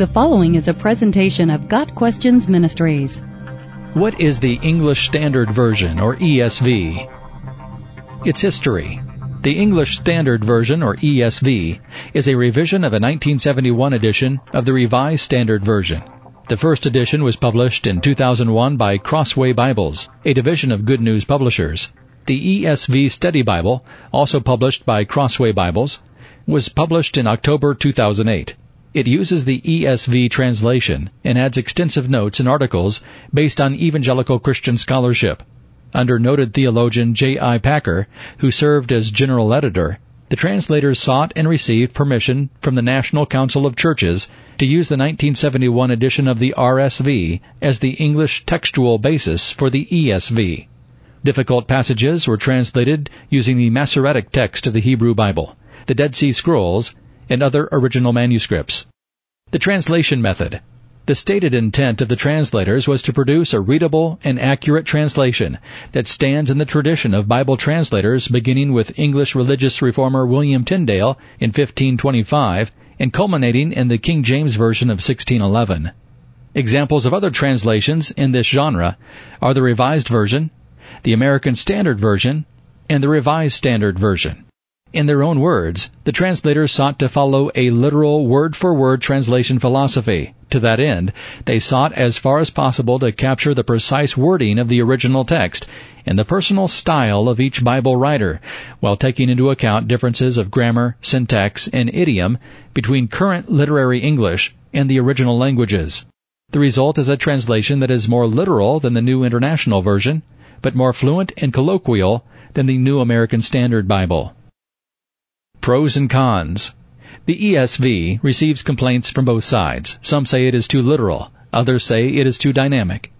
The following is a presentation of Got Questions Ministries. What is the English Standard Version, or ESV? Its history. The English Standard Version, or ESV, is a revision of a 1971 edition of the Revised Standard Version. The first edition was published in 2001 by Crossway Bibles, a division of Good News Publishers. The ESV Study Bible, also published by Crossway Bibles, was published in October 2008. It uses the ESV translation and adds extensive notes and articles based on evangelical Christian scholarship. Under noted theologian J.I. Packer, who served as general editor, the translators sought and received permission from the National Council of Churches to use the 1971 edition of the RSV as the English textual basis for the ESV. Difficult passages were translated using the Masoretic text of the Hebrew Bible, the Dead Sea Scrolls, and other original manuscripts. The translation method. The stated intent of the translators was to produce a readable and accurate translation that stands in the tradition of Bible translators beginning with English religious reformer William Tyndale in 1525 and culminating in the King James Version of 1611. Examples of other translations in this genre are the Revised Version, the American Standard Version, and the Revised Standard Version. In their own words, the translators sought to follow a literal word-for-word translation philosophy. To that end, they sought as far as possible to capture the precise wording of the original text and the personal style of each Bible writer, while taking into account differences of grammar, syntax, and idiom between current literary English and the original languages. The result is a translation that is more literal than the New International Version, but more fluent and colloquial than the New American Standard Bible. Pros and cons. The ESV receives complaints from both sides. Some say it is too literal. Others say it is too dynamic.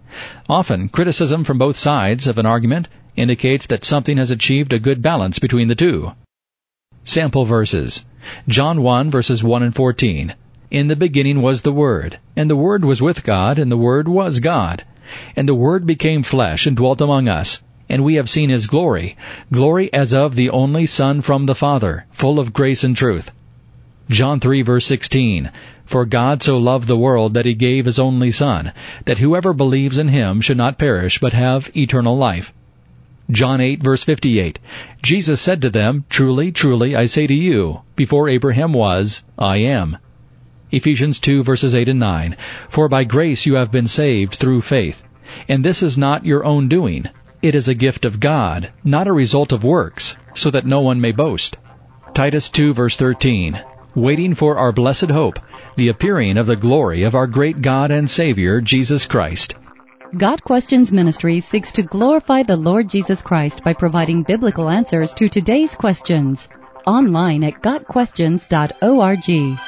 Often, criticism from both sides of an argument indicates that something has achieved a good balance between the two. Sample verses. John 1 verses 1 and 14. In the beginning was the Word, and the Word was with God, and the Word was God. And the Word became flesh and dwelt among us, and we have seen his glory, glory as of the only Son from the Father, full of grace and truth. John 3 verse 16, For God so loved the world that he gave his only Son, that whoever believes in him should not perish, but have eternal life. John 8 verse 58, Jesus said to them, Truly, truly, I say to you, before Abraham was, I am. Ephesians 2 verses 8 and 9, For by grace you have been saved through faith. And this is not your own doing. It is a gift of God, not a result of works, so that no one may boast. Titus 2 verse 13. Waiting for our blessed hope, the appearing of the glory of our great God and Savior, Jesus Christ. Got Questions Ministry seeks to glorify the Lord Jesus Christ by providing biblical answers to today's questions. Online at GotQuestions.org.